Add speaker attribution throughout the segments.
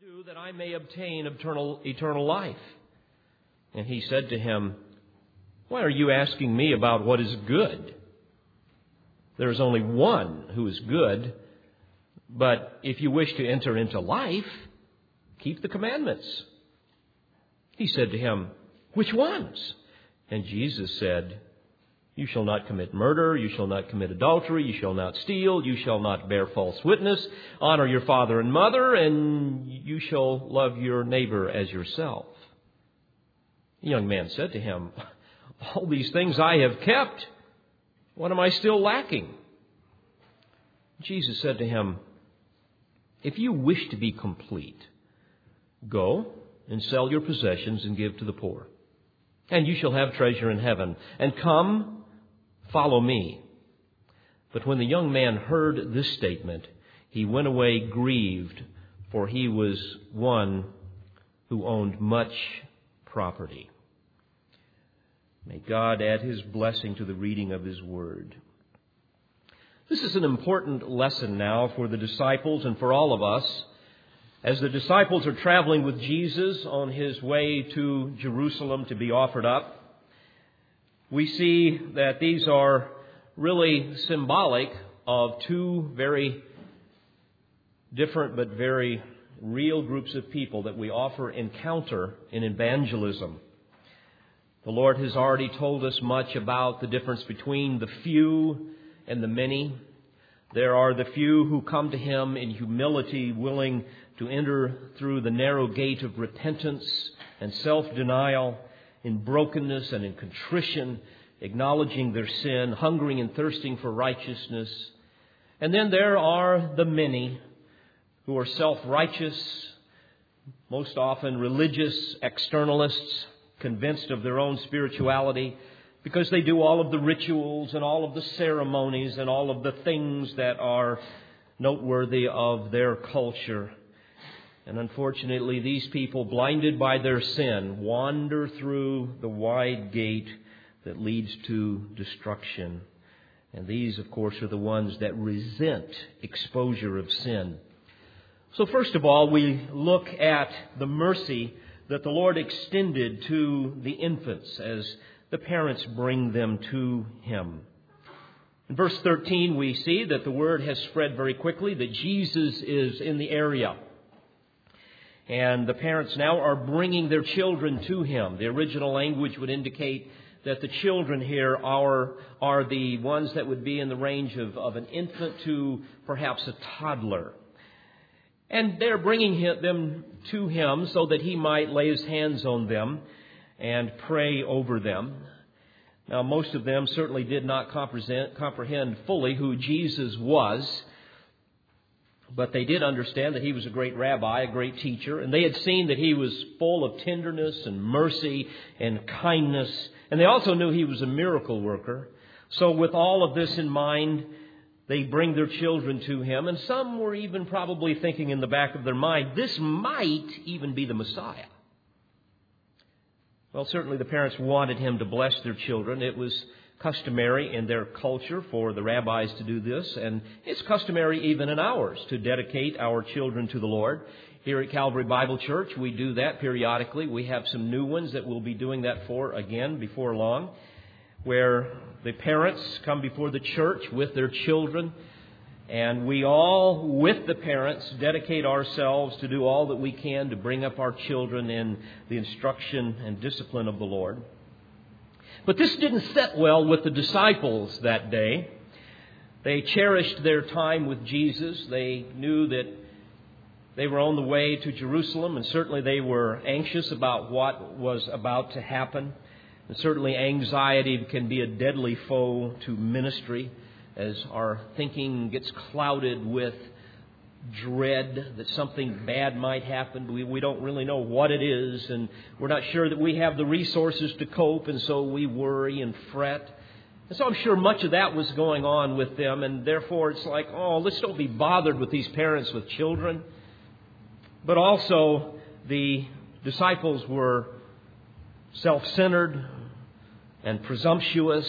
Speaker 1: do that I may obtain eternal, eternal life? And he said to him, Why are you asking me about what is good? There is only one who is good, but if you wish to enter into life, keep the commandments. He said to him, Which ones? And Jesus said, You shall not commit murder, you shall not commit adultery, you shall not steal, you shall not bear false witness, honor your father and mother, and you shall love your neighbor as yourself. The young man said to him, All these things I have kept. What am I still lacking? Jesus said to him, If you wish to be complete, go and sell your possessions and give to the poor. And you shall have treasure in heaven. And come, follow me. But when the young man heard this statement, he went away grieved, for he was one who owned much property. May God add his blessing to the reading of his word. This is an important lesson now for the disciples and for all of us as the disciples are traveling with Jesus on his way to Jerusalem to be offered up, we see that these are really symbolic of two very different but very real groups of people that we offer encounter in evangelism. The Lord has already told us much about the difference between the few and the many. There are the few who come to Him in humility, willing to enter through the narrow gate of repentance and self denial, in brokenness and in contrition, acknowledging their sin, hungering and thirsting for righteousness. And then there are the many who are self righteous, most often religious externalists, convinced of their own spirituality because they do all of the rituals and all of the ceremonies and all of the things that are noteworthy of their culture. And unfortunately, these people, blinded by their sin, wander through the wide gate that leads to destruction. And these, of course, are the ones that resent exposure of sin. So, first of all, we look at the mercy that the Lord extended to the infants as the parents bring them to Him. In verse 13, we see that the word has spread very quickly that Jesus is in the area. And the parents now are bringing their children to him. The original language would indicate that the children here are, are the ones that would be in the range of, of an infant to perhaps a toddler. And they're bringing him, them to him so that he might lay his hands on them and pray over them. Now, most of them certainly did not comprehend fully who Jesus was. But they did understand that he was a great rabbi, a great teacher, and they had seen that he was full of tenderness and mercy and kindness. And they also knew he was a miracle worker. So, with all of this in mind, they bring their children to him. And some were even probably thinking in the back of their mind, this might even be the Messiah. Well, certainly the parents wanted him to bless their children. It was customary in their culture for the rabbis to do this, and it's customary even in ours to dedicate our children to the Lord. Here at Calvary Bible Church, we do that periodically. We have some new ones that we'll be doing that for again before long, where the parents come before the church with their children, and we all, with the parents, dedicate ourselves to do all that we can to bring up our children in the instruction and discipline of the Lord. But this didn't set well with the disciples that day. They cherished their time with Jesus. They knew that they were on the way to Jerusalem, and certainly they were anxious about what was about to happen. And certainly, anxiety can be a deadly foe to ministry as our thinking gets clouded with dread that something bad might happen. We, we don't really know what it is, and we're not sure that we have the resources to cope, and so we worry and fret. And so I'm sure much of that was going on with them, and therefore it's like, oh, let's don't be bothered with these parents with children. But also, the disciples were self centered and presumptuous.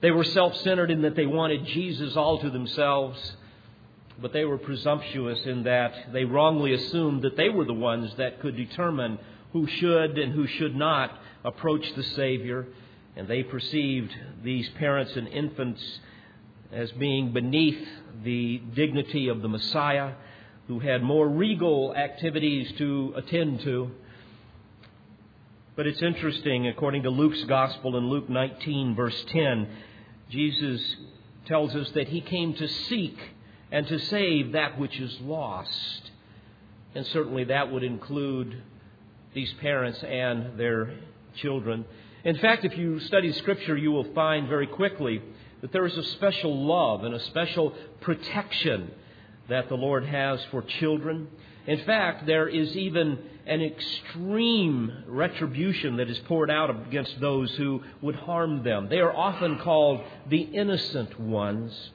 Speaker 1: They were self centered in that they wanted Jesus all to themselves. But they were presumptuous in that they wrongly assumed that they were the ones that could determine who should and who should not approach the Savior. And they perceived these parents and infants as being beneath the dignity of the Messiah, who had more regal activities to attend to. But it's interesting, according to Luke's Gospel in Luke 19, verse 10, Jesus tells us that he came to seek and to save that which is lost. And certainly that would include these parents and their children. In fact, if you study Scripture, you will find very quickly that there is a special love and a special protection that the Lord has for children. In fact, there is even an extreme retribution that is poured out against those who would harm them. They are often called the innocent ones.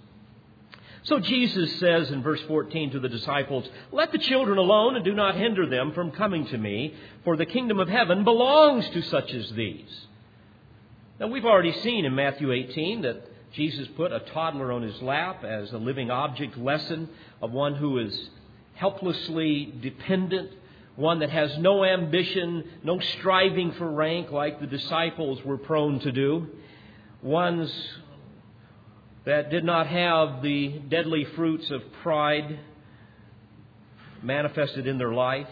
Speaker 1: So Jesus says in verse 14 to the disciples, Let the children alone and do not hinder them from coming to me, for the kingdom of heaven belongs to such as these. Now we've already seen in Matthew 18 that Jesus put a toddler on his lap as a living object lesson of one who is helplessly dependent, one that has no ambition, no striving for rank like the disciples were prone to do, ones that did not have the deadly fruits of pride manifested in their life.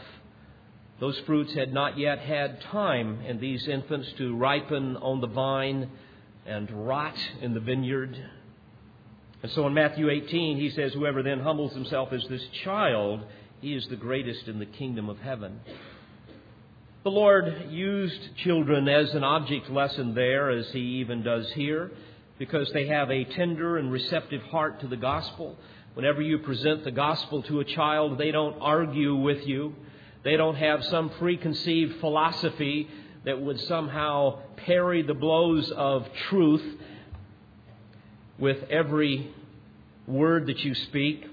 Speaker 1: Those fruits had not yet had time in these infants to ripen on the vine and rot in the vineyard. And so in Matthew 18, he says, Whoever then humbles himself as this child, he is the greatest in the kingdom of heaven. The Lord used children as an object lesson there, as he even does here because they have a tender and receptive heart to the gospel. Whenever you present the gospel to a child, they don't argue with you. They don't have some preconceived philosophy that would somehow parry the blows of truth with every word that you speak.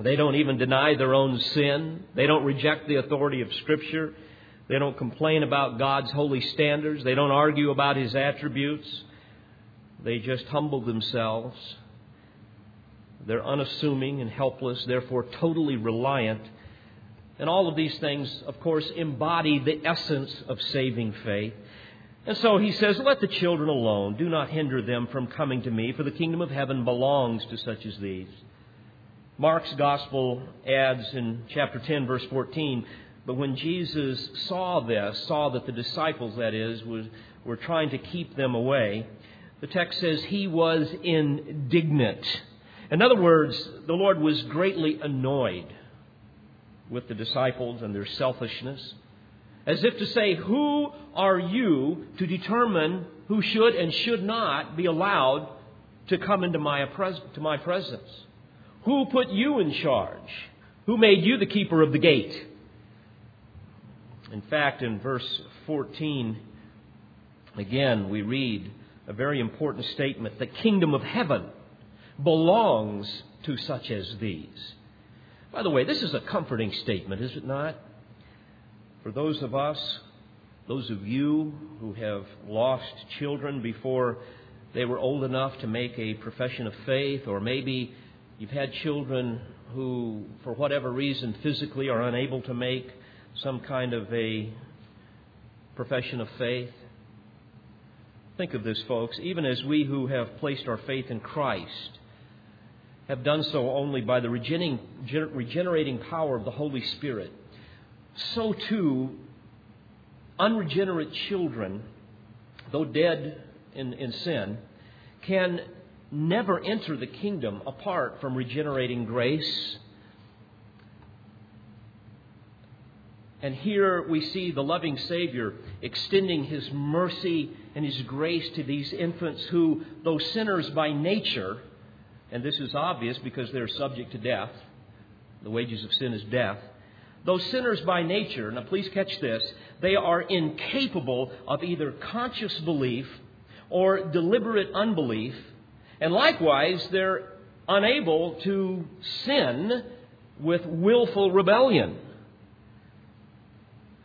Speaker 1: They don't even deny their own sin. They don't reject the authority of Scripture. They don't complain about God's holy standards. They don't argue about His attributes. They just humble themselves. They're unassuming and helpless, therefore totally reliant. And all of these things, of course, embody the essence of saving faith. And so he says, Let the children alone. Do not hinder them from coming to me, for the kingdom of heaven belongs to such as these. Mark's gospel adds in chapter 10, verse 14, but when Jesus saw this, saw that the disciples, that is, were trying to keep them away, the text says he was indignant. In other words, the Lord was greatly annoyed with the disciples and their selfishness, as if to say, Who are you to determine who should and should not be allowed to come into my, to my presence? Who put you in charge? Who made you the keeper of the gate? In fact, in verse 14, again, we read, a very important statement. The kingdom of heaven belongs to such as these. By the way, this is a comforting statement, is it not? For those of us, those of you who have lost children before they were old enough to make a profession of faith, or maybe you've had children who, for whatever reason, physically are unable to make some kind of a profession of faith. Think of this, folks. Even as we who have placed our faith in Christ have done so only by the regenerating power of the Holy Spirit, so too, unregenerate children, though dead in, in sin, can never enter the kingdom apart from regenerating grace And here we see the loving Savior extending His mercy and His grace to these infants who, though sinners by nature, and this is obvious because they're subject to death, the wages of sin is death. Though sinners by nature, now please catch this, they are incapable of either conscious belief or deliberate unbelief, and likewise they're unable to sin with willful rebellion.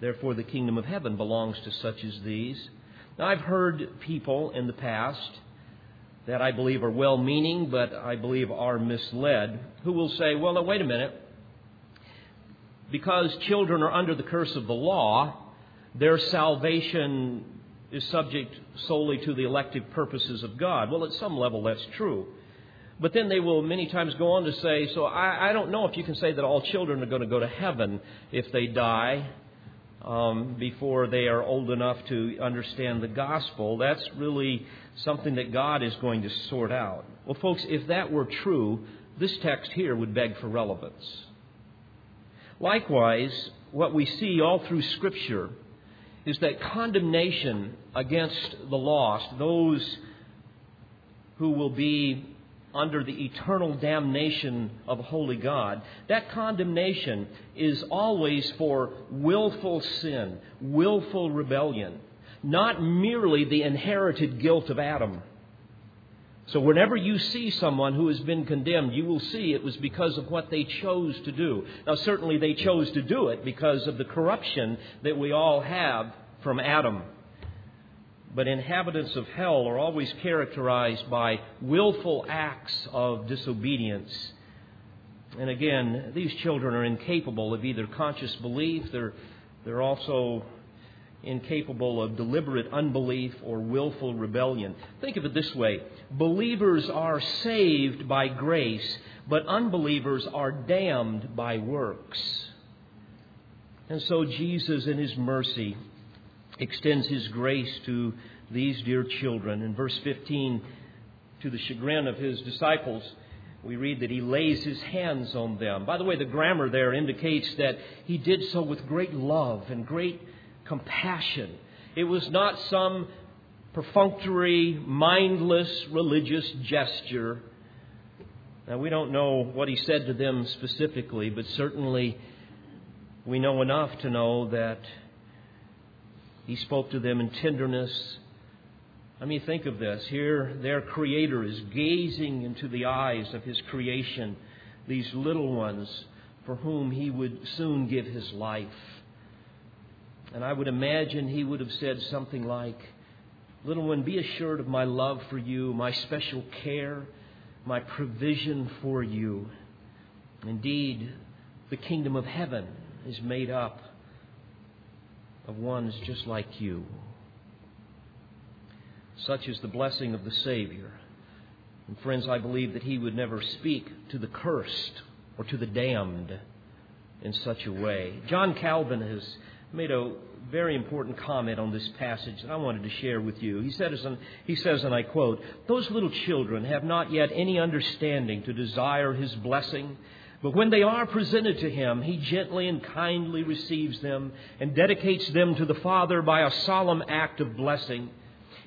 Speaker 1: Therefore, the kingdom of heaven belongs to such as these. Now, I've heard people in the past that I believe are well meaning, but I believe are misled, who will say, well, now, wait a minute. Because children are under the curse of the law, their salvation is subject solely to the elective purposes of God. Well, at some level, that's true. But then they will many times go on to say, so I, I don't know if you can say that all children are going to go to heaven if they die um, before they are old enough to understand the gospel. That's really something that God is going to sort out. Well, folks, if that were true, this text here would beg for relevance. Likewise, what we see all through Scripture is that condemnation against the lost, those who will be under the eternal damnation of holy God, that condemnation is always for willful sin, willful rebellion, not merely the inherited guilt of Adam. So, whenever you see someone who has been condemned, you will see it was because of what they chose to do. Now, certainly they chose to do it because of the corruption that we all have from Adam. But inhabitants of hell are always characterized by willful acts of disobedience. And again, these children are incapable of either conscious belief, they're, they're also incapable of deliberate unbelief or willful rebellion. Think of it this way believers are saved by grace, but unbelievers are damned by works. And so Jesus, in His mercy, extends His grace to these dear children. In verse 15, to the chagrin of His disciples, we read that he lays his hands on them. By the way, the grammar there indicates that he did so with great love and great compassion. It was not some perfunctory, mindless religious gesture. Now, we don't know what he said to them specifically, but certainly we know enough to know that he spoke to them in tenderness. I mean, think of this. Here, their Creator is gazing into the eyes of His creation, these little ones for whom He would soon give His life. And I would imagine he would have said something like, Little one, be assured of my love for you, my special care, my provision for you. Indeed, the kingdom of heaven is made up of ones just like you. Such is the blessing of the Savior. And friends, I believe that he would never speak to the cursed or to the damned in such a way. John Calvin has made a very important comment on this passage that I wanted to share with you. He says, he says, and I quote, Those little children have not yet any understanding to desire his blessing, but when they are presented to him, he gently and kindly receives them and dedicates them to the Father by a solemn act of blessing.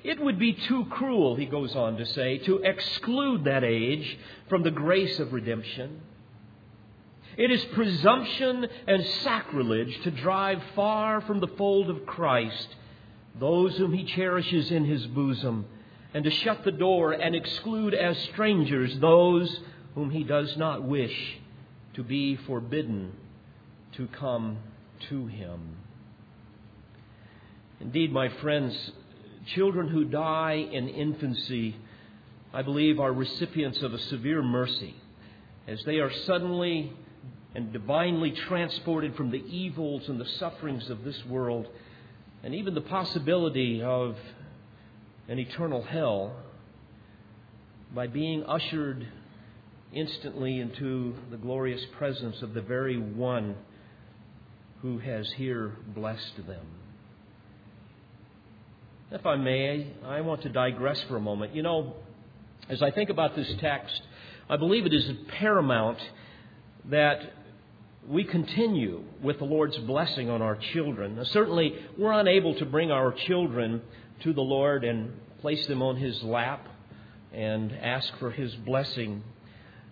Speaker 1: It would be too cruel, he goes on to say, to exclude that age from the grace of redemption. It is presumption and sacrilege to drive far from the fold of Christ those whom he cherishes in his bosom, and to shut the door and exclude as strangers those whom he does not wish to be forbidden to come to him. Indeed, my friends, children who die in infancy, I believe, are recipients of a severe mercy as they are suddenly and divinely transported from the evils and the sufferings of this world, and even the possibility of an eternal hell, by being ushered instantly into the glorious presence of the very one who has here blessed them. If I may, I want to digress for a moment. You know, as I think about this text, I believe it is paramount that we continue with the Lord's blessing on our children. Now, certainly, we're unable to bring our children to the Lord and place them on His lap and ask for His blessing.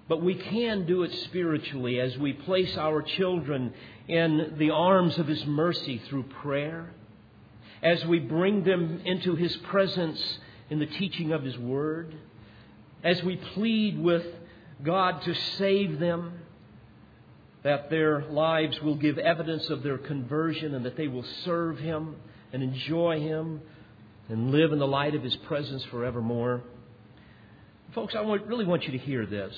Speaker 1: But we can do it spiritually as we place our children in the arms of His mercy through prayer, as we bring them into His presence in the teaching of His Word, as we plead with God to save them that their lives will give evidence of their conversion and that they will serve Him and enjoy Him and live in the light of His presence forevermore. Folks, I really want you to hear this.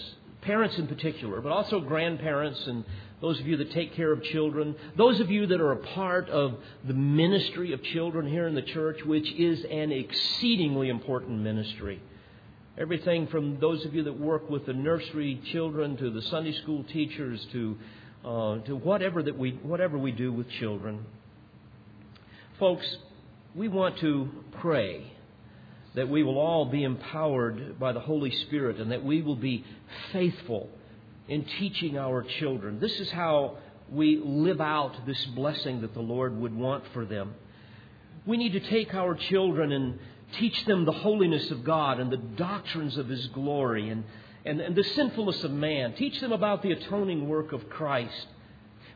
Speaker 1: Parents in particular, but also grandparents and those of you that take care of children, those of you that are a part of the ministry of children here in the church, which is an exceedingly important ministry. Everything from those of you that work with the nursery children to the Sunday school teachers to uh, to whatever that we whatever we do with children. Folks, we want to pray that we will all be empowered by the Holy Spirit and that we will be faithful in teaching our children. This is how we live out this blessing that the Lord would want for them. We need to take our children and teach them the holiness of God and the doctrines of His glory and, and, and the sinfulness of man. Teach them about the atoning work of Christ.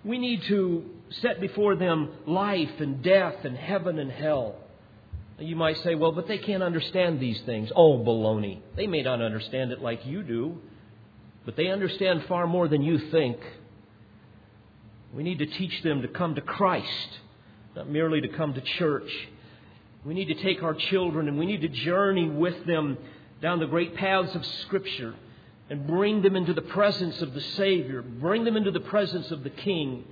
Speaker 1: We need to set before them life and death and heaven and hell. You might say, well, but they can't understand these things. Oh, baloney. They may not understand it like you do but they understand far more than you think. We need to teach them to come to Christ, not merely to come to church. We need to take our children and we need to journey with them down the great paths of Scripture and bring them into the presence of the Savior, bring them into the presence of the King.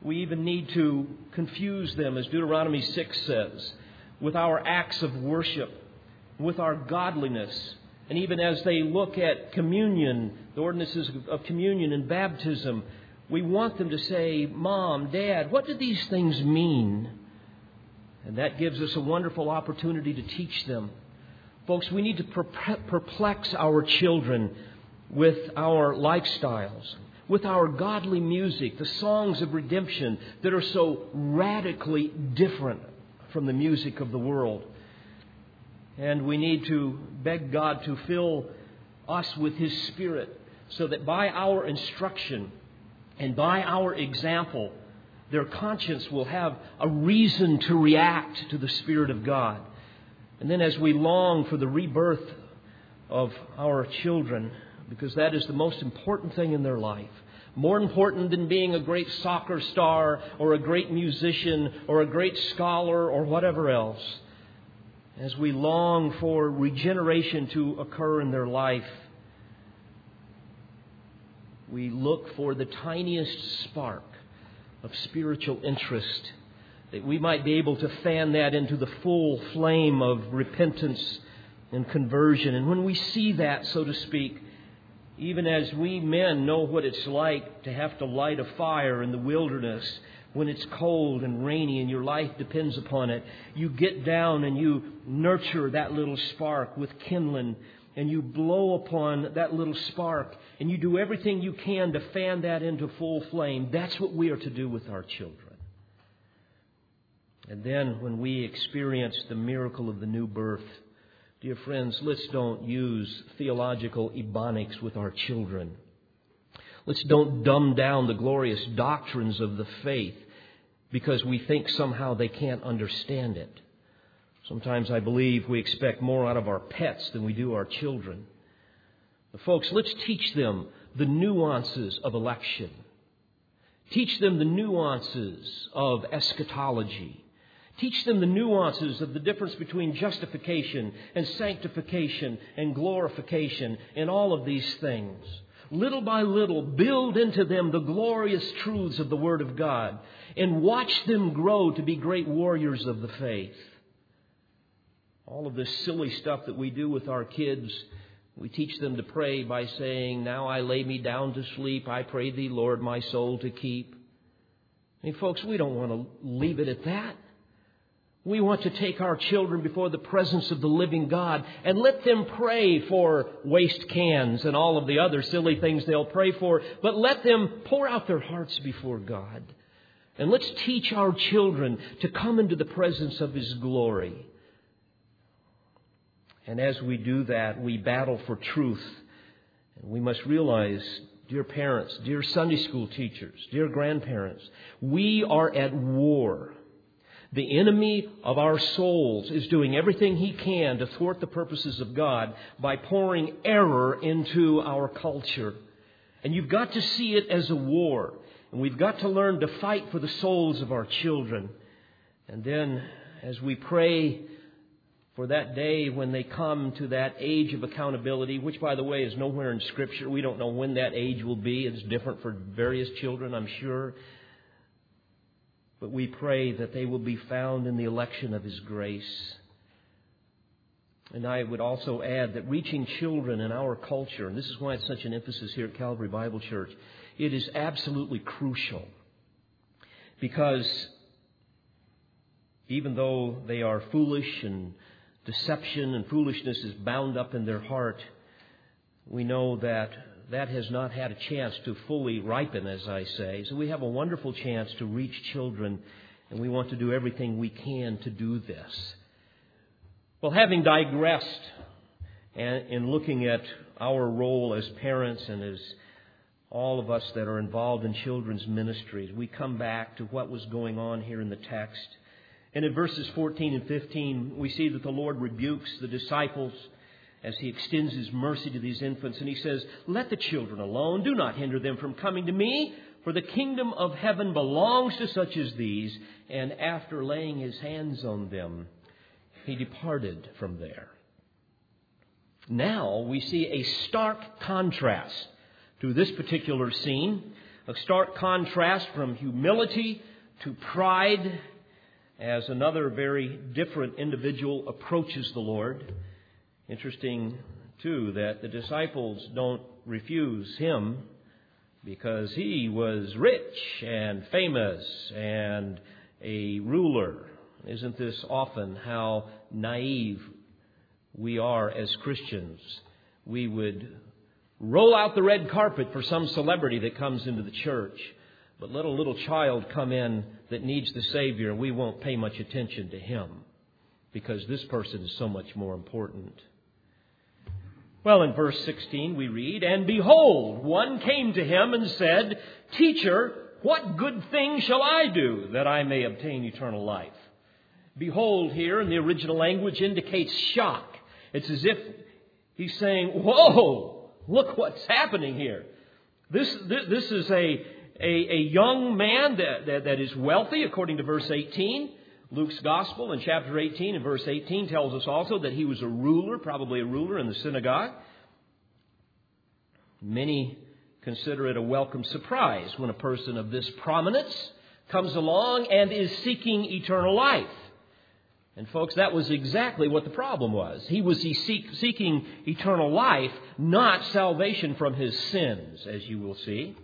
Speaker 1: We even need to confuse them, as Deuteronomy 6 says, with our acts of worship, with our godliness and even as they look at communion, the ordinances of communion and baptism, we want them to say, Mom, Dad, what do these things mean? And that gives us a wonderful opportunity to teach them. Folks, we need to perplex our children with our lifestyles, with our godly music, the songs of redemption that are so radically different from the music of the world. And we need to beg God to fill us with His Spirit so that by our instruction and by our example, their conscience will have a reason to react to the Spirit of God. And then as we long for the rebirth of our children, because that is the most important thing in their life, more important than being a great soccer star or a great musician or a great scholar or whatever else as we long for regeneration to occur in their life, we look for the tiniest spark of spiritual interest that we might be able to fan that into the full flame of repentance and conversion. And when we see that, so to speak, even as we men know what it's like to have to light a fire in the wilderness when it's cold and rainy and your life depends upon it, you get down and you nurture that little spark with kindling and you blow upon that little spark and you do everything you can to fan that into full flame. That's what we are to do with our children. And then when we experience the miracle of the new birth, dear friends, let's don't use theological ebonics with our children. Let's don't dumb down the glorious doctrines of the faith because we think somehow they can't understand it. Sometimes I believe we expect more out of our pets than we do our children. But folks, let's teach them the nuances of election. Teach them the nuances of eschatology. Teach them the nuances of the difference between justification and sanctification and glorification and all of these things. Little by little, build into them the glorious truths of the Word of God and watch them grow to be great warriors of the faith. All of this silly stuff that we do with our kids, we teach them to pray by saying, Now I lay me down to sleep. I pray thee, Lord, my soul to keep. I mean, folks, we don't want to leave it at that. We want to take our children before the presence of the living God and let them pray for waste cans and all of the other silly things they'll pray for, but let them pour out their hearts before God. And let's teach our children to come into the presence of His glory. And as we do that, we battle for truth. And we must realize, dear parents, dear Sunday school teachers, dear grandparents, we are at war. The enemy of our souls is doing everything he can to thwart the purposes of God by pouring error into our culture. And you've got to see it as a war. And we've got to learn to fight for the souls of our children. And then, as we pray for that day when they come to that age of accountability, which, by the way, is nowhere in Scripture. We don't know when that age will be. It's different for various children, I'm sure. But we pray that they will be found in the election of His grace. And I would also add that reaching children in our culture, and this is why it's such an emphasis here at Calvary Bible Church, it is absolutely crucial. Because even though they are foolish and deception and foolishness is bound up in their heart, we know that that has not had a chance to fully ripen, as I say. So we have a wonderful chance to reach children, and we want to do everything we can to do this. Well, having digressed and in looking at our role as parents and as all of us that are involved in children's ministries, we come back to what was going on here in the text. And in verses 14 and 15, we see that the Lord rebukes the disciples as he extends his mercy to these infants. And he says, Let the children alone. Do not hinder them from coming to me, for the kingdom of heaven belongs to such as these. And after laying his hands on them, he departed from there. Now we see a stark contrast to this particular scene, a stark contrast from humility to pride as another very different individual approaches the Lord. Interesting, too, that the disciples don't refuse him because he was rich and famous and a ruler. Isn't this often how naive we are as Christians? We would roll out the red carpet for some celebrity that comes into the church but let a little child come in that needs the Savior, and we won't pay much attention to him because this person is so much more important. Well, in verse 16 we read, And behold, one came to him and said, Teacher, what good thing shall I do that I may obtain eternal life? Behold, here in the original language indicates shock. It's as if he's saying, Whoa, look what's happening here. This, this, is a, a, a young man that, that, that is wealthy, according to verse 18. Luke's Gospel in chapter 18 and verse 18 tells us also that he was a ruler, probably a ruler in the synagogue. Many consider it a welcome surprise when a person of this prominence comes along and is seeking eternal life. And folks, that was exactly what the problem was. He was seeking eternal life, not salvation from his sins, as you will see.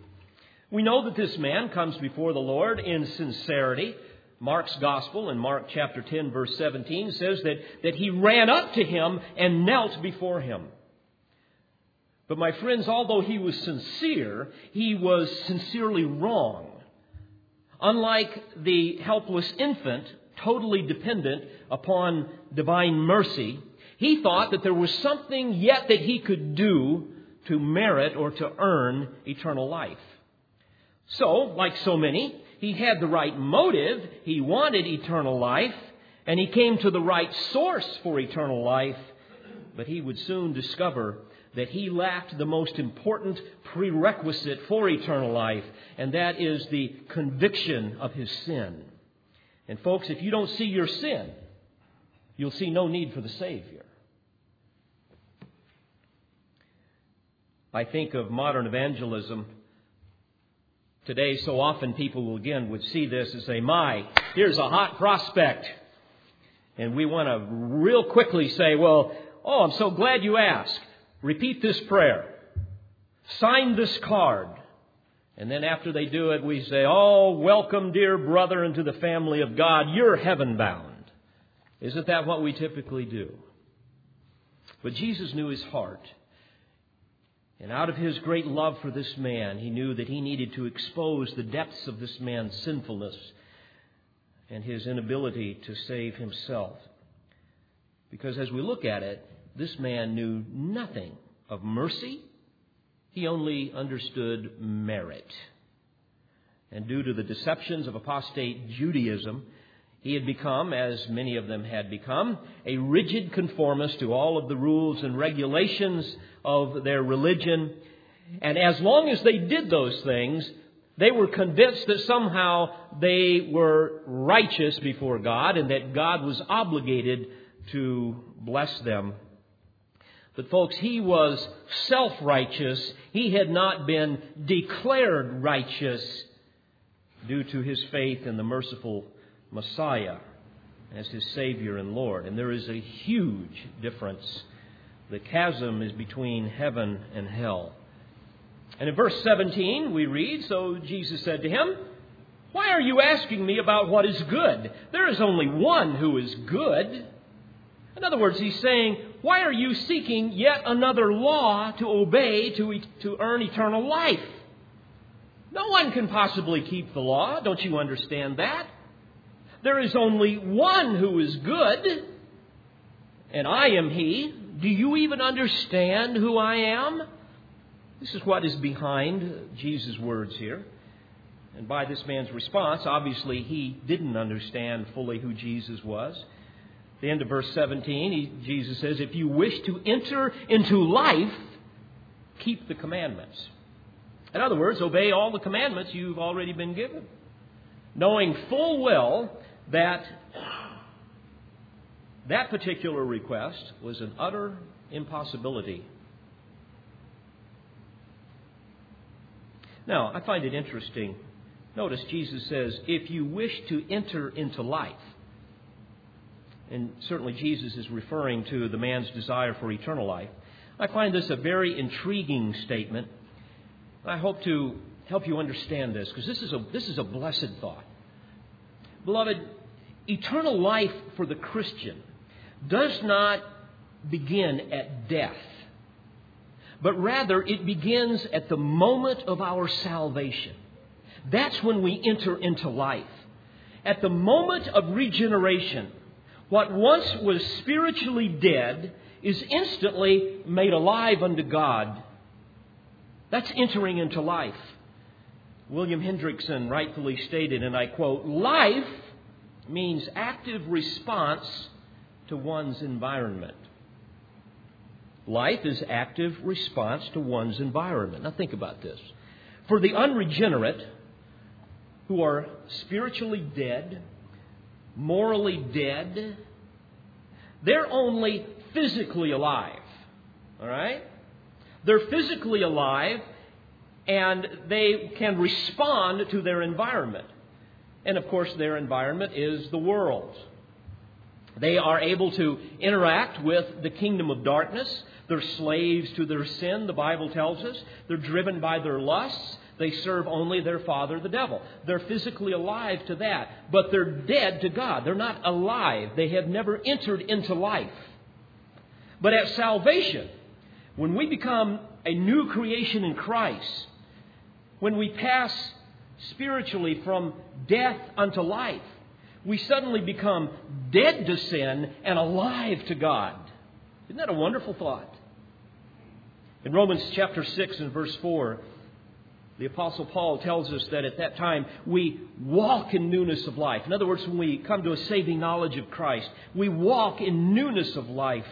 Speaker 1: We know that this man comes before the Lord in sincerity. Mark's gospel in Mark chapter 10 verse 17 says that, that he ran up to him and knelt before him. But my friends, although he was sincere, he was sincerely wrong. Unlike the helpless infant, totally dependent upon divine mercy, he thought that there was something yet that he could do to merit or to earn eternal life. So, like so many, he had the right motive. He wanted eternal life, and he came to the right source for eternal life. But he would soon discover that he lacked the most important prerequisite for eternal life, and that is the conviction of his sin. And, folks, if you don't see your sin, you'll see no need for the Savior. I think of modern evangelism Today, so often people will again would see this and say, My, here's a hot prospect. And we want to real quickly say, Well, oh, I'm so glad you asked. Repeat this prayer. Sign this card. And then after they do it, we say, Oh, welcome, dear brother, into the family of God. You're heaven bound. Isn't that what we typically do? But Jesus knew his heart. And out of his great love for this man, he knew that he needed to expose the depths of this man's sinfulness and his inability to save himself. Because as we look at it, this man knew nothing of mercy, he only understood merit. And due to the deceptions of apostate Judaism, he had become, as many of them had become, a rigid conformist to all of the rules and regulations of their religion. And as long as they did those things, they were convinced that somehow they were righteous before God and that God was obligated to bless them. But, folks, he was self righteous. He had not been declared righteous due to his faith in the merciful Messiah as his Savior and Lord. And there is a huge difference. The chasm is between heaven and hell. And in verse 17, we read So Jesus said to him, Why are you asking me about what is good? There is only one who is good. In other words, he's saying, Why are you seeking yet another law to obey to, to earn eternal life? No one can possibly keep the law. Don't you understand that? There is only one who is good, and I am he. Do you even understand who I am? This is what is behind Jesus' words here. And by this man's response, obviously he didn't understand fully who Jesus was. At the end of verse 17, he, Jesus says, If you wish to enter into life, keep the commandments. In other words, obey all the commandments you've already been given, knowing full well that that particular request was an utter impossibility Now, I find it interesting. Notice Jesus says, if you wish to enter into life, and certainly Jesus is referring to the man's desire for eternal life. I find this a very intriguing statement. I hope to help you understand this because this is a, this is a blessed thought. Beloved, eternal life for the Christian does not begin at death but rather it begins at the moment of our salvation. That's when we enter into life. At the moment of regeneration, what once was spiritually dead is instantly made alive unto God. That's entering into life. William Hendriksen rightfully stated, and I quote, life means active response to one's environment. Life is active response to one's environment. Now think about this. For the unregenerate, who are spiritually dead, morally dead, they're only physically alive. All right? They're physically alive and they can respond to their environment. And of course, their environment is the world. They are able to interact with the kingdom of darkness. They're slaves to their sin, the Bible tells us. They're driven by their lusts. They serve only their father, the devil. They're physically alive to that, but they're dead to God. They're not alive. They have never entered into life. But at salvation, when we become a new creation in Christ, when we pass spiritually from death unto life, we suddenly become dead to sin and alive to God. Isn't that a wonderful thought? In Romans chapter 6 and verse 4, the Apostle Paul tells us that at that time we walk in newness of life. In other words, when we come to a saving knowledge of Christ, we walk in newness of life.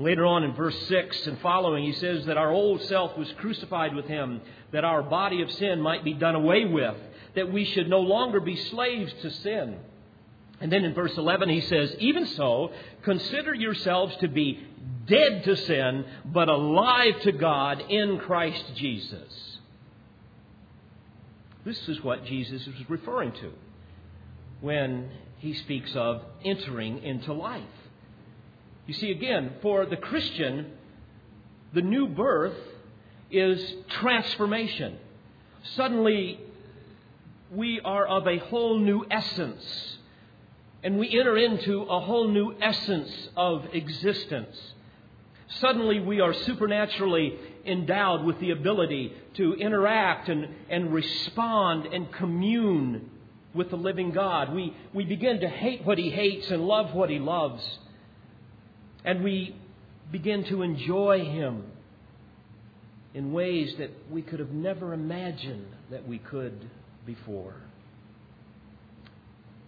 Speaker 1: Later on in verse 6 and following, he says that our old self was crucified with him, that our body of sin might be done away with, that we should no longer be slaves to sin. And then in verse 11, he says, Even so, consider yourselves to be dead to sin, but alive to God in Christ Jesus. This is what Jesus is referring to when he speaks of entering into life. You see, again, for the Christian, the new birth is transformation. Suddenly, we are of a whole new essence, and we enter into a whole new essence of existence suddenly we are supernaturally endowed with the ability to interact and, and respond and commune with the living God. We, we begin to hate what He hates and love what He loves. And we begin to enjoy Him in ways that we could have never imagined that we could before.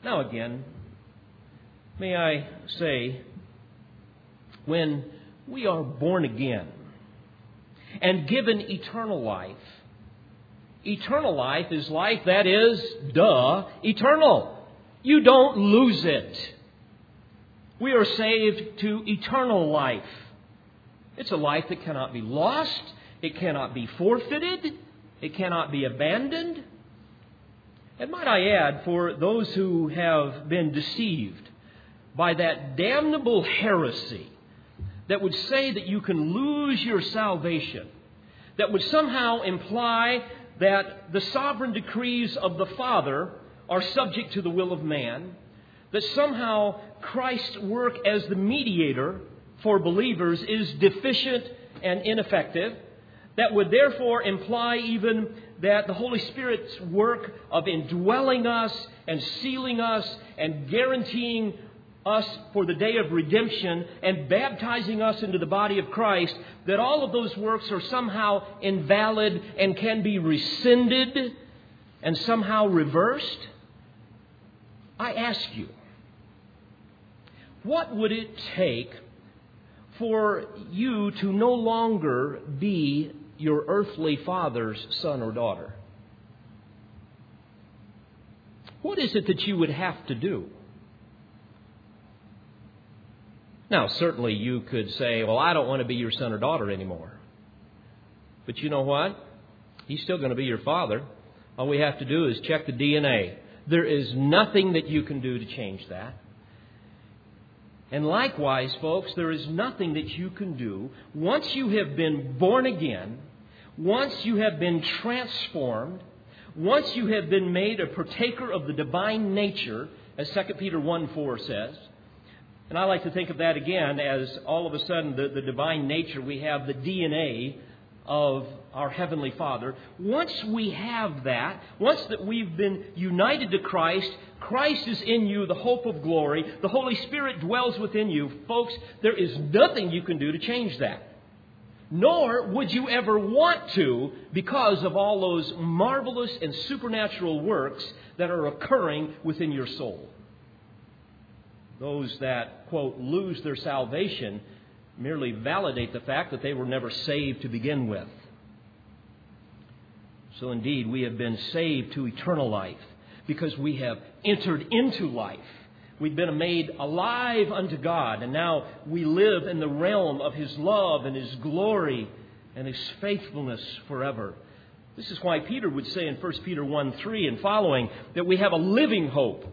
Speaker 1: Now, again, may I say, when we are born again and given eternal life. Eternal life is life that is, duh, eternal. You don't lose it. We are saved to eternal life. It's a life that cannot be lost, it cannot be forfeited, it cannot be abandoned. And might I add, for those who have been deceived by that damnable heresy that would say that you can lose your salvation, that would somehow imply that the sovereign decrees of the Father are subject to the will of man, that somehow Christ's work as the mediator for believers is deficient and ineffective, that would therefore imply even that the Holy Spirit's work of indwelling us and sealing us and guaranteeing us for the day of redemption and baptizing us into the body of Christ, that all of those works are somehow invalid and can be rescinded and somehow reversed? I ask you, what would it take for you to no longer be your earthly father's son or daughter? What is it that you would have to do? Now, certainly you could say, Well, I don't want to be your son or daughter anymore. But you know what? He's still going to be your father. All we have to do is check the DNA. There is nothing that you can do to change that. And likewise, folks, there is nothing that you can do once you have been born again, once you have been transformed, once you have been made a partaker of the divine nature, as 2 Peter 1 4 says, and I like to think of that again as all of a sudden the, the divine nature, we have the DNA of our Heavenly Father. Once we have that, once that we've been united to Christ, Christ is in you, the hope of glory, the Holy Spirit dwells within you. Folks, there is nothing you can do to change that. Nor would you ever want to because of all those marvelous and supernatural works that are occurring within your soul. Those that, quote, lose their salvation merely validate the fact that they were never saved to begin with. So, indeed, we have been saved to eternal life because we have entered into life. We've been made alive unto God, and now we live in the realm of His love and His glory and His faithfulness forever. This is why Peter would say in 1 Peter 1 3 and following that we have a living hope.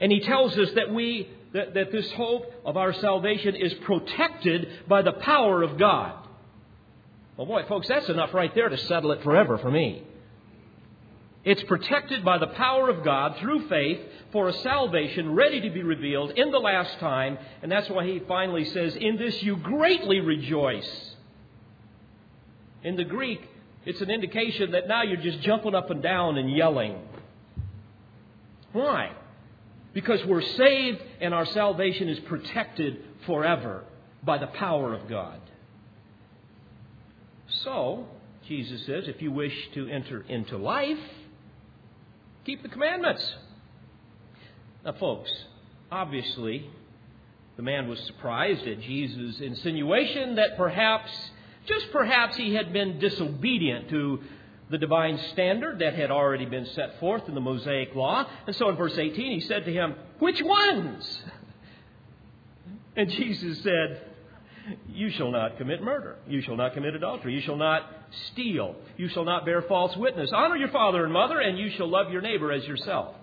Speaker 1: And he tells us that we that, that this hope of our salvation is protected by the power of God. Well, boy, folks, that's enough right there to settle it forever for me. It's protected by the power of God through faith for a salvation ready to be revealed in the last time. And that's why he finally says, In this you greatly rejoice. In the Greek, it's an indication that now you're just jumping up and down and yelling. Why? Because we're saved and our salvation is protected forever by the power of God. So, Jesus says, if you wish to enter into life, keep the commandments. Now, folks, obviously, the man was surprised at Jesus' insinuation that perhaps, just perhaps, he had been disobedient to the divine standard that had already been set forth in the Mosaic Law. And so in verse 18, he said to him, Which ones? And Jesus said, You shall not commit murder. You shall not commit adultery. You shall not steal. You shall not bear false witness. Honor your father and mother, and you shall love your neighbor as yourself.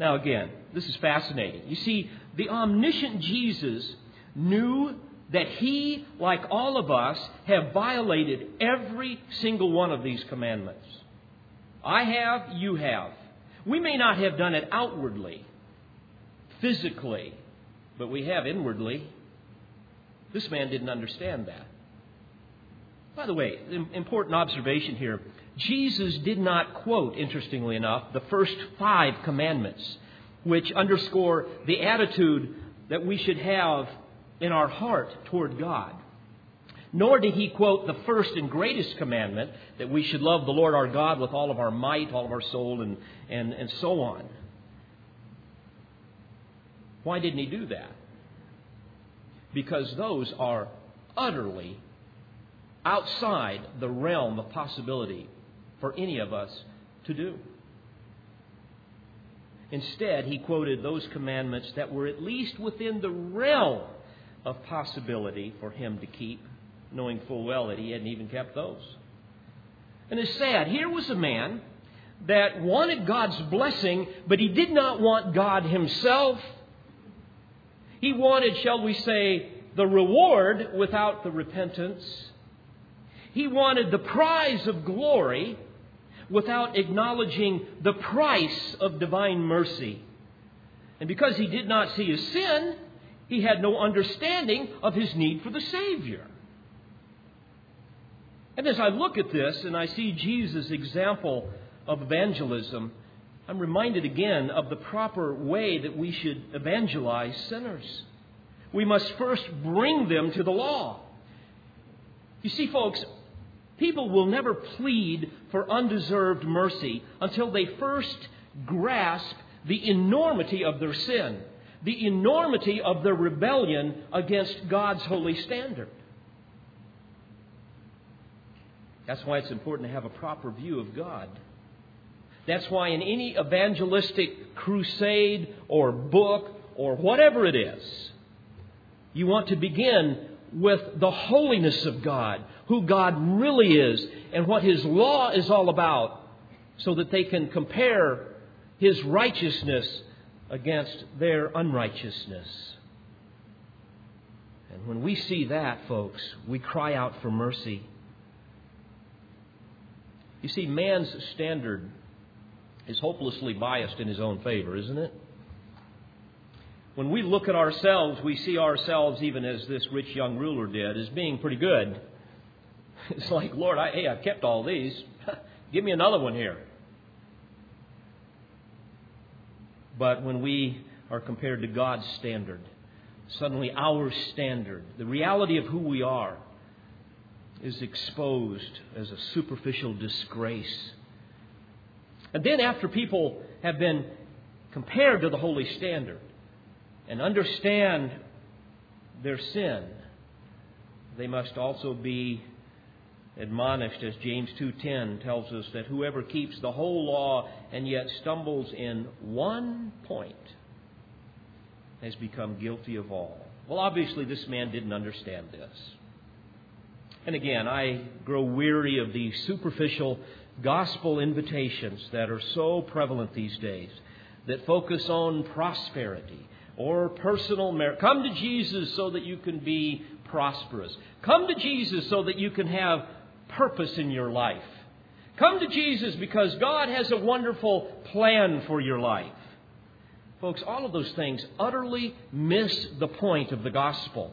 Speaker 1: Now, again, this is fascinating. You see, the omniscient Jesus knew that he, like all of us, have violated every single one of these commandments. I have, you have. We may not have done it outwardly, physically, but we have inwardly. This man didn't understand that. By the way, important observation here. Jesus did not quote, interestingly enough, the first five commandments, which underscore the attitude that we should have in our heart toward God. Nor did he quote the first and greatest commandment that we should love the Lord our God with all of our might, all of our soul, and, and, and so on. Why didn't he do that? Because those are utterly outside the realm of possibility for any of us to do. Instead, he quoted those commandments that were at least within the realm of possibility for him to keep, knowing full well that he hadn't even kept those. And it's sad. Here was a man that wanted God's blessing, but he did not want God himself. He wanted, shall we say, the reward without the repentance. He wanted the prize of glory without acknowledging the price of divine mercy. And because he did not see his sin, he had no understanding of his need for the Savior. And as I look at this and I see Jesus' example of evangelism, I'm reminded again of the proper way that we should evangelize sinners. We must first bring them to the law. You see, folks, people will never plead for undeserved mercy until they first grasp the enormity of their sin, the enormity of their rebellion against God's holy standard. That's why it's important to have a proper view of God. That's why in any evangelistic crusade or book or whatever it is, you want to begin with the holiness of God, who God really is, and what His law is all about, so that they can compare His righteousness against their unrighteousness. And when we see that, folks, we cry out for mercy. You see, man's standard is hopelessly biased in his own favor, isn't it? When we look at ourselves, we see ourselves, even as this rich young ruler did, as being pretty good. It's like, Lord, I, hey, I've kept all these. Give me another one here. But when we are compared to God's standard, suddenly our standard, the reality of who we are, is exposed as a superficial disgrace and then, after people have been compared to the holy standard and understand their sin, they must also be admonished as James 2:10 tells us that whoever keeps the whole law and yet stumbles in one point has become guilty of all. Well, obviously this man didn't understand this. And again, I grow weary of the superficial gospel invitations that are so prevalent these days that focus on prosperity or personal merit. Come to Jesus so that you can be prosperous. Come to Jesus so that you can have purpose in your life. Come to Jesus because God has a wonderful plan for your life. Folks, all of those things utterly miss the point of the gospel.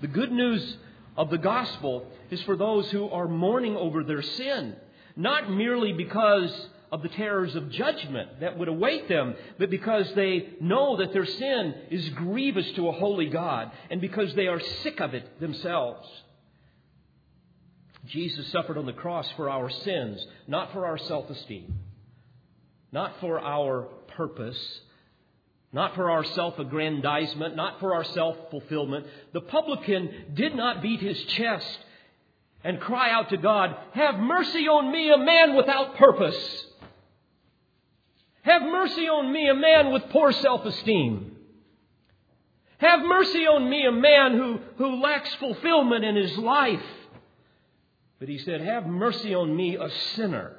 Speaker 1: The good news of the gospel is for those who are mourning over their sin not merely because of the terrors of judgment that would await them, but because they know that their sin is grievous to a holy God and because they are sick of it themselves. Jesus suffered on the cross for our sins, not for our self esteem, not for our purpose, not for our self aggrandizement, not for our self fulfillment. The publican did not beat his chest and cry out to God, Have mercy on me, a man without purpose. Have mercy on me, a man with poor self esteem. Have mercy on me, a man who, who lacks fulfillment in his life. But he said, Have mercy on me, a sinner.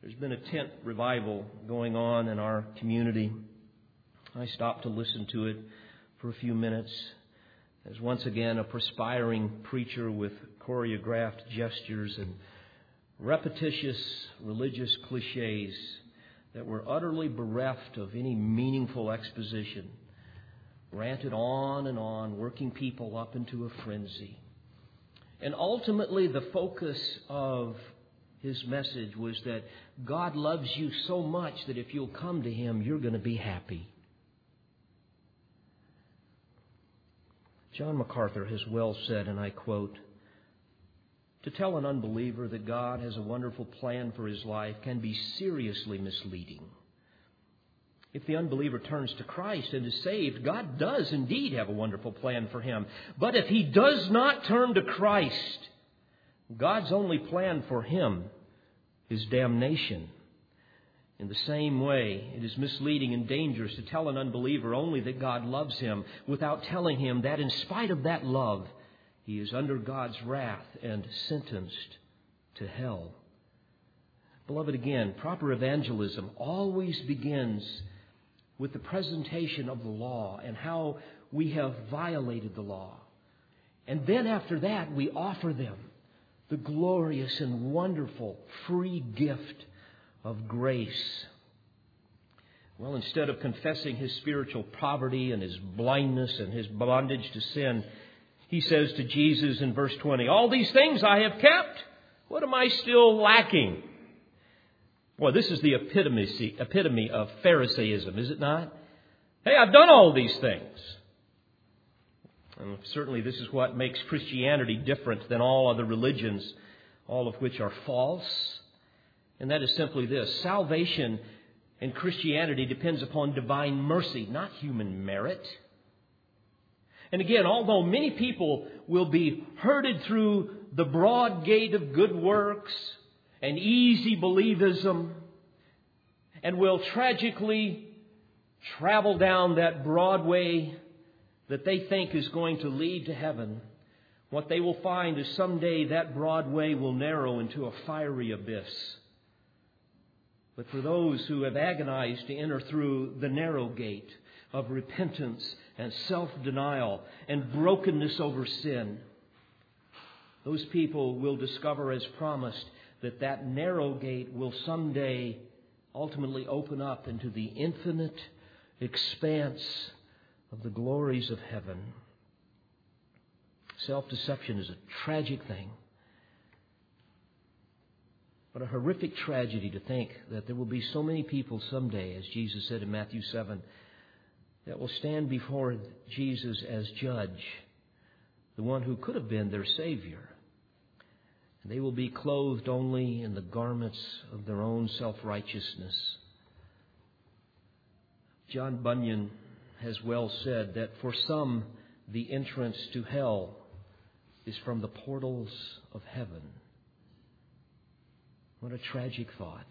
Speaker 1: There's been a tent revival going on in our community. I stopped to listen to it for a few minutes as once again a perspiring preacher with choreographed gestures and repetitious religious cliches that were utterly bereft of any meaningful exposition ranted on and on, working people up into a frenzy. And ultimately, the focus of his message was that God loves you so much that if you'll come to him, you're going to be happy. John MacArthur has well said, and I quote, to tell an unbeliever that God has a wonderful plan for his life can be seriously misleading. If the unbeliever turns to Christ and is saved, God does indeed have a wonderful plan for him. But if he does not turn to Christ, God's only plan for him is damnation. In the same way, it is misleading and dangerous to tell an unbeliever only that God loves him without telling him that in spite of that love, he is under God's wrath and sentenced to hell. Beloved, again, proper evangelism always begins with the presentation of the law and how we have violated the law. And then after that, we offer them the glorious and wonderful free gift of grace. Well, instead of confessing his spiritual poverty and his blindness and his bondage to sin, he says to Jesus in verse 20, All these things I have kept. What am I still lacking? Boy, this is the epitome, epitome of Pharisaism, is it not? Hey, I've done all these things. And certainly this is what makes Christianity different than all other religions, all of which are false. And that is simply this salvation in Christianity depends upon divine mercy, not human merit. And again, although many people will be herded through the broad gate of good works and easy believism, and will tragically travel down that broad way that they think is going to lead to heaven, what they will find is someday that broad way will narrow into a fiery abyss. But for those who have agonized to enter through the narrow gate of repentance and self denial and brokenness over sin, those people will discover, as promised, that that narrow gate will someday ultimately open up into the infinite expanse of the glories of heaven. Self deception is a tragic thing. What a horrific tragedy to think that there will be so many people someday, as Jesus said in Matthew 7, that will stand before Jesus as judge, the one who could have been their Savior. And they will be clothed only in the garments of their own self righteousness. John Bunyan has well said that for some, the entrance to hell is from the portals of heaven. What a tragic thought.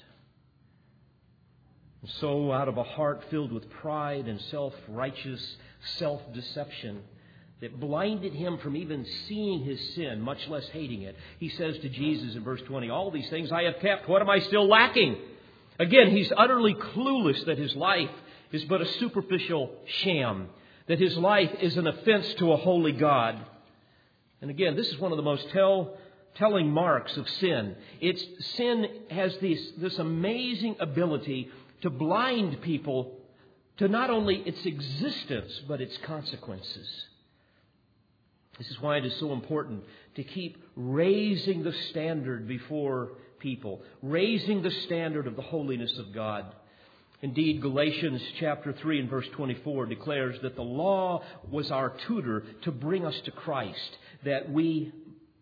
Speaker 1: And so, out of a heart filled with pride and self righteous self deception that blinded him from even seeing his sin, much less hating it, he says to Jesus in verse 20, All these things I have kept. What am I still lacking? Again, he's utterly clueless that his life is but a superficial sham, that his life is an offense to a holy God. And again, this is one of the most tell, telling marks of sin. It's sin has this, this amazing ability to blind people to not only its existence, but its consequences. This is why it is so important to keep raising the standard before people, raising the standard of the holiness of God. Indeed, Galatians chapter 3 and verse 24 declares that the law was our tutor to bring us to Christ, that we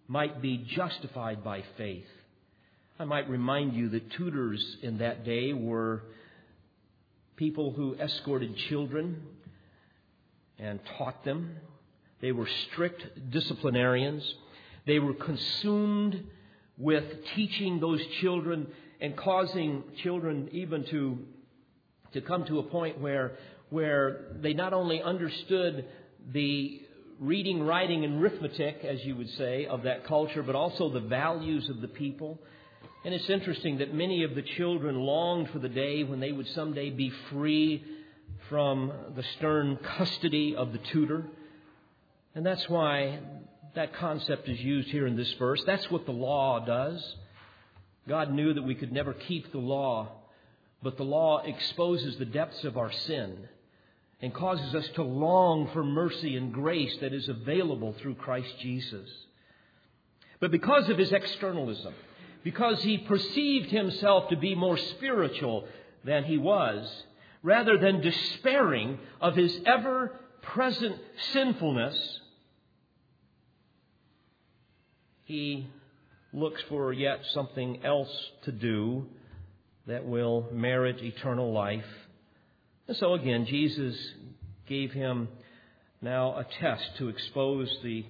Speaker 1: might be justified by faith. I might remind you that tutors in that day were people who escorted children and taught them. They were strict disciplinarians. They were consumed with teaching those children and causing children even to to come to a point where, where they not only understood the reading, writing, and arithmetic, as you would say, of that culture, but also the values of the people. And it's interesting that many of the children longed for the day when they would someday be free from the stern custody of the tutor. And that's why that concept is used here in this verse. That's what the law does. God knew that we could never keep the law but the law exposes the depths of our sin and causes us to long for mercy and grace that is available through Christ Jesus. But because of his externalism, because he perceived himself to be more spiritual than he was, rather than despairing of his ever present sinfulness, he looks for yet something else to do that will merit eternal life. And so again, Jesus gave him now a test to expose the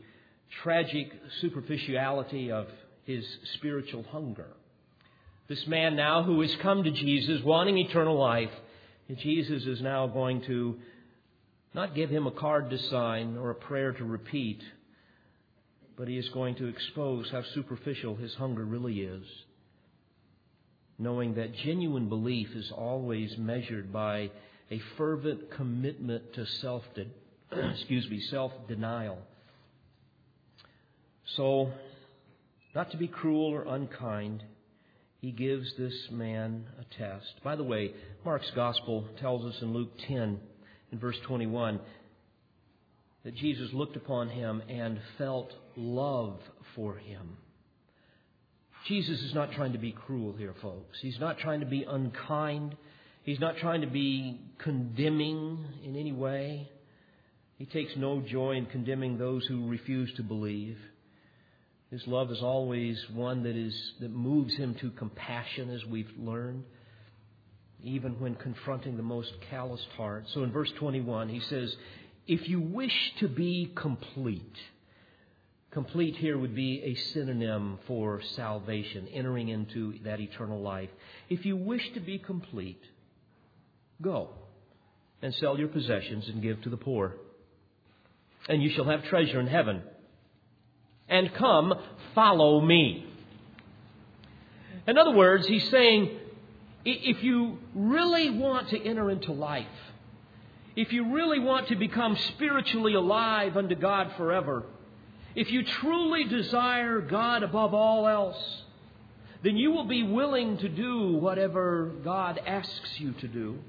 Speaker 1: tragic superficiality of his spiritual hunger. This man now who has come to Jesus wanting eternal life, Jesus is now going to not give him a card to sign or a prayer to repeat, but he is going to expose how superficial his hunger really is. Knowing that genuine belief is always measured by a fervent commitment to self excuse me, self-denial. So, not to be cruel or unkind, he gives this man a test. By the way, Mark's gospel tells us in Luke 10, in verse 21, that Jesus looked upon him and felt love for him. Jesus is not trying to be cruel here, folks. He's not trying to be unkind. He's not trying to be condemning in any way. He takes no joy in condemning those who refuse to believe. His love is always one that is that moves him to compassion, as we've learned, even when confronting the most calloused heart. So in verse 21, he says, "If you wish to be complete." Complete here would be a synonym for salvation, entering into that eternal life. If you wish to be complete, go and sell your possessions and give to the poor, and you shall have treasure in heaven and come, follow me. In other words, he's saying, if you really want to enter into life, if you really want to become spiritually alive unto God forever, if you truly desire God above all else, then you will be willing to do whatever God asks you to do.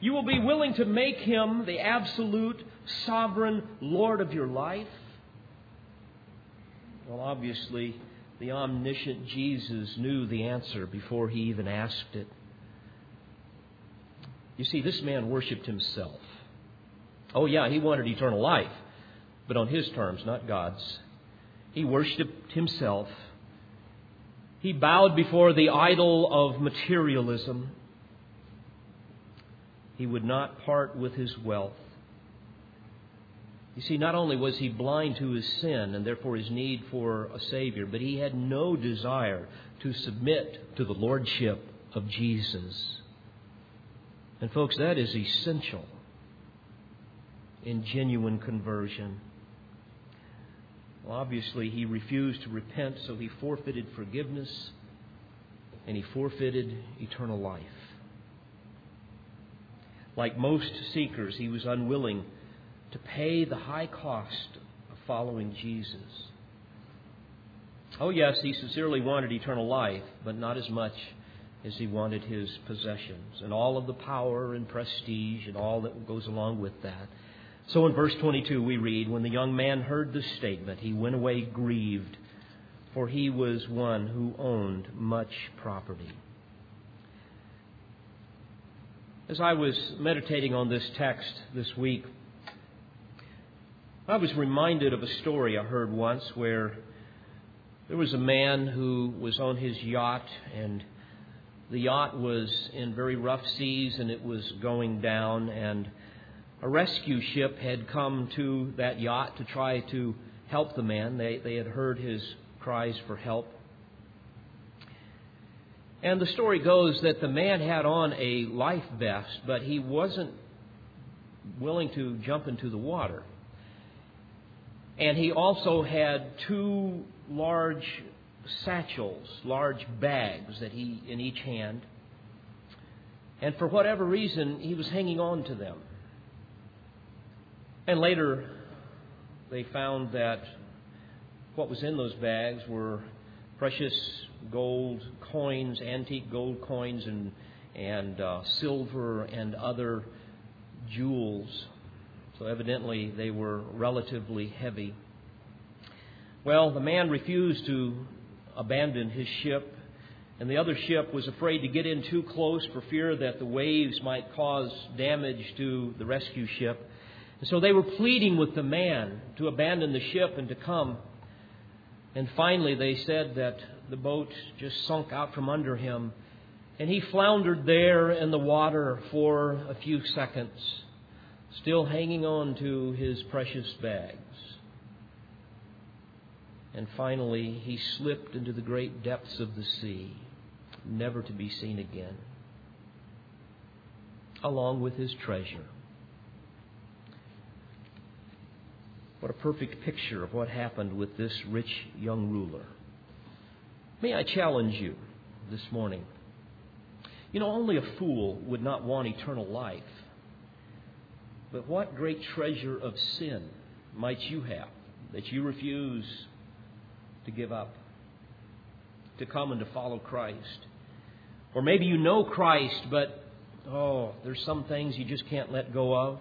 Speaker 1: You will be willing to make Him the absolute sovereign Lord of your life. Well, obviously, the omniscient Jesus knew the answer before he even asked it. You see, this man worshiped himself. Oh, yeah, he wanted eternal life, but on his terms, not God's. He worshiped himself. He bowed before the idol of materialism. He would not part with his wealth. You see, not only was he blind to his sin and therefore his need for a Savior, but he had no desire to submit to the Lordship of Jesus. And, folks, that is essential in genuine conversion. Well, obviously, he refused to repent, so he forfeited forgiveness and he forfeited eternal life. Like most seekers, he was unwilling to pay the high cost of following Jesus. Oh, yes, he sincerely wanted eternal life, but not as much as he wanted his possessions and all of the power and prestige and all that goes along with that. So in verse 22, we read When the young man heard this statement, he went away grieved, for he was one who owned much property. As I was meditating on this text this week, I was reminded of a story I heard once where there was a man who was on his yacht, and the yacht was in very rough seas and it was going down, and a rescue ship had come to that yacht to try to help the man. They, they had heard his cries for help. And the story goes that the man had on a life vest, but he wasn't willing to jump into the water. And he also had two large satchels, large bags that he in each hand. And for whatever reason, he was hanging on to them. And later, they found that what was in those bags were precious gold coins, antique gold coins, and and uh, silver and other jewels so evidently they were relatively heavy. Well, the man refused to abandon his ship, and the other ship was afraid to get in too close for fear that the waves might cause damage to the rescue ship. And so they were pleading with the man to abandon the ship and to come. And finally, they said that the boat just sunk out from under him, and he floundered there in the water for a few seconds still hanging on to his precious bags. And finally, he slipped into the great depths of the sea. never to be seen again, along with his treasure. What a perfect picture of what happened with this rich young ruler. May I challenge you this morning? You know, only a fool would not want eternal life. But what great treasure of sin might you have that you refuse to give up, to come and to follow Christ? Or maybe you know Christ, but oh, there's some things you just can't let go of.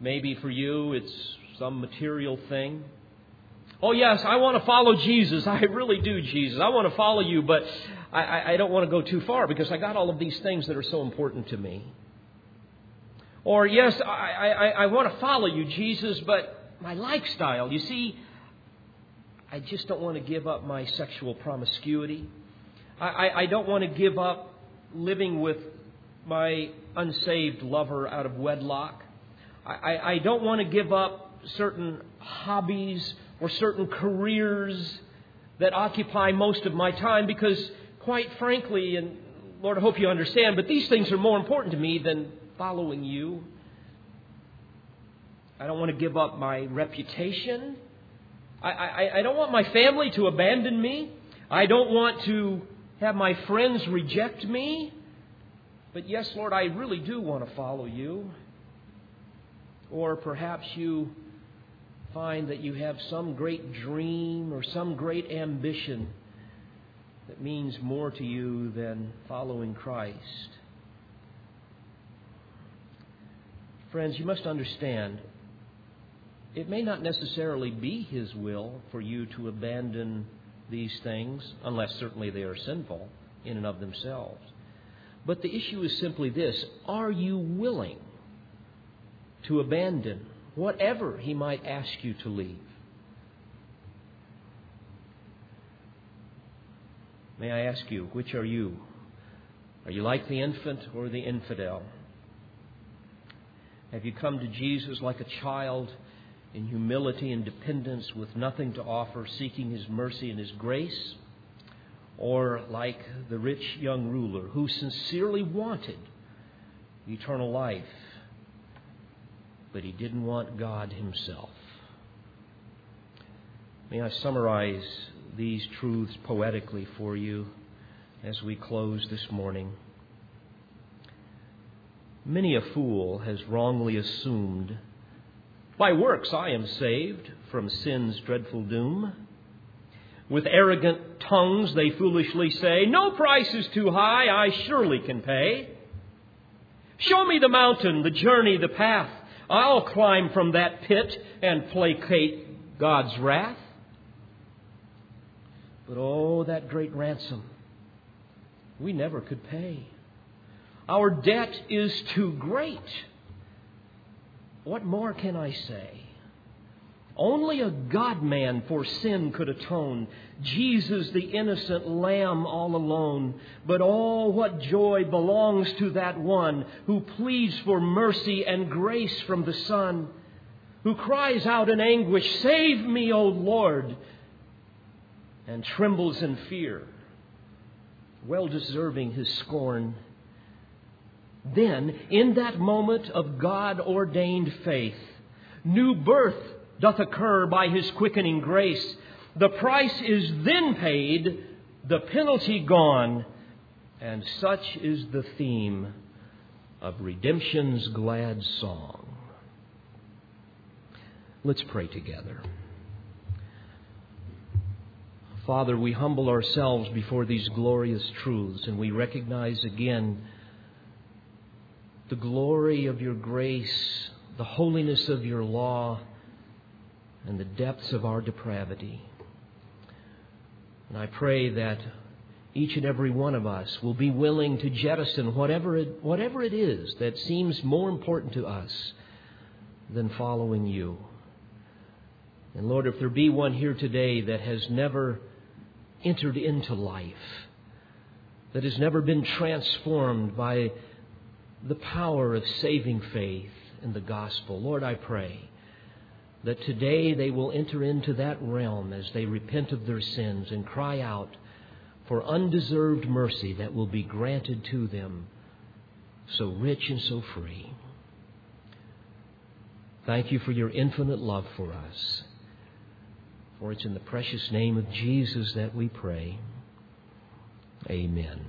Speaker 1: Maybe for you it's some material thing. Oh, yes, I want to follow Jesus. I really do, Jesus. I want to follow you, but I, I don't want to go too far because I got all of these things that are so important to me. Or, yes, I, I, I want to follow you, Jesus, but my lifestyle, you see, I just don't want to give up my sexual promiscuity. I, I, I don't want to give up living with my unsaved lover out of wedlock. I, I don't want to give up certain hobbies or certain careers that occupy most of my time because, quite frankly, and Lord, I hope you understand, but these things are more important to me than following you. I don't want to give up my reputation. I, I, I don't want my family to abandon me. I don't want to have my friends reject me. But yes, Lord, I really do want to follow you. Or perhaps you find that you have some great dream or some great ambition that means more to you than following Christ. Friends, you must understand it may not necessarily be His will for you to abandon these things, unless certainly they are sinful in and of themselves. But the issue is simply this are you willing to abandon whatever He might ask you to leave? May I ask you, which are you? Are you like the infant or the infidel? Have you come to Jesus like a child in humility and dependence with nothing to offer, seeking His mercy and His grace? Or like the rich young ruler who sincerely wanted eternal life, but he didn't want God Himself? May I summarize these truths poetically for you as we close this morning? Many a fool has wrongly assumed, by works I am saved from sin's dreadful doom. With arrogant tongues they foolishly say, No price is too high, I surely can pay. Show me the mountain, the journey, the path. I'll climb from that pit and placate God's wrath. But oh, that great ransom we never could pay. Our debt is too great. What more can I say? Only a God man for sin could atone. Jesus, the innocent Lamb, all alone. But all what joy belongs to that one who pleads for mercy and grace from the Son, who cries out in anguish, Save me, O Lord, and trembles in fear, well deserving his scorn. Then, in that moment of God ordained faith, new birth doth occur by his quickening grace. The price is then paid, the penalty gone, and such is the theme of redemption's glad song. Let's pray together. Father, we humble ourselves before these glorious truths and we recognize again the glory of your grace, the holiness of your law, and the depths of our depravity. And I pray that each and every one of us will be willing to jettison whatever it, whatever it is that seems more important to us than following you. And Lord, if there be one here today that has never entered into life, that has never been transformed by the power of saving faith in the gospel, Lord, I pray that today they will enter into that realm as they repent of their sins and cry out for undeserved mercy that will be granted to them, so rich and so free. Thank you for your infinite love for us. For it's in the precious name of Jesus that we pray. Amen.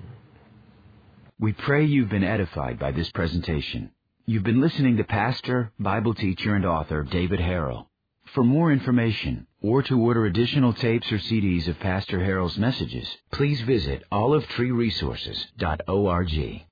Speaker 2: We pray you've been edified by this presentation. You've been listening to Pastor, Bible teacher, and author David Harrell. For more information or to order additional tapes or CDs of Pastor Harrell's messages, please visit olivetreeresources.org.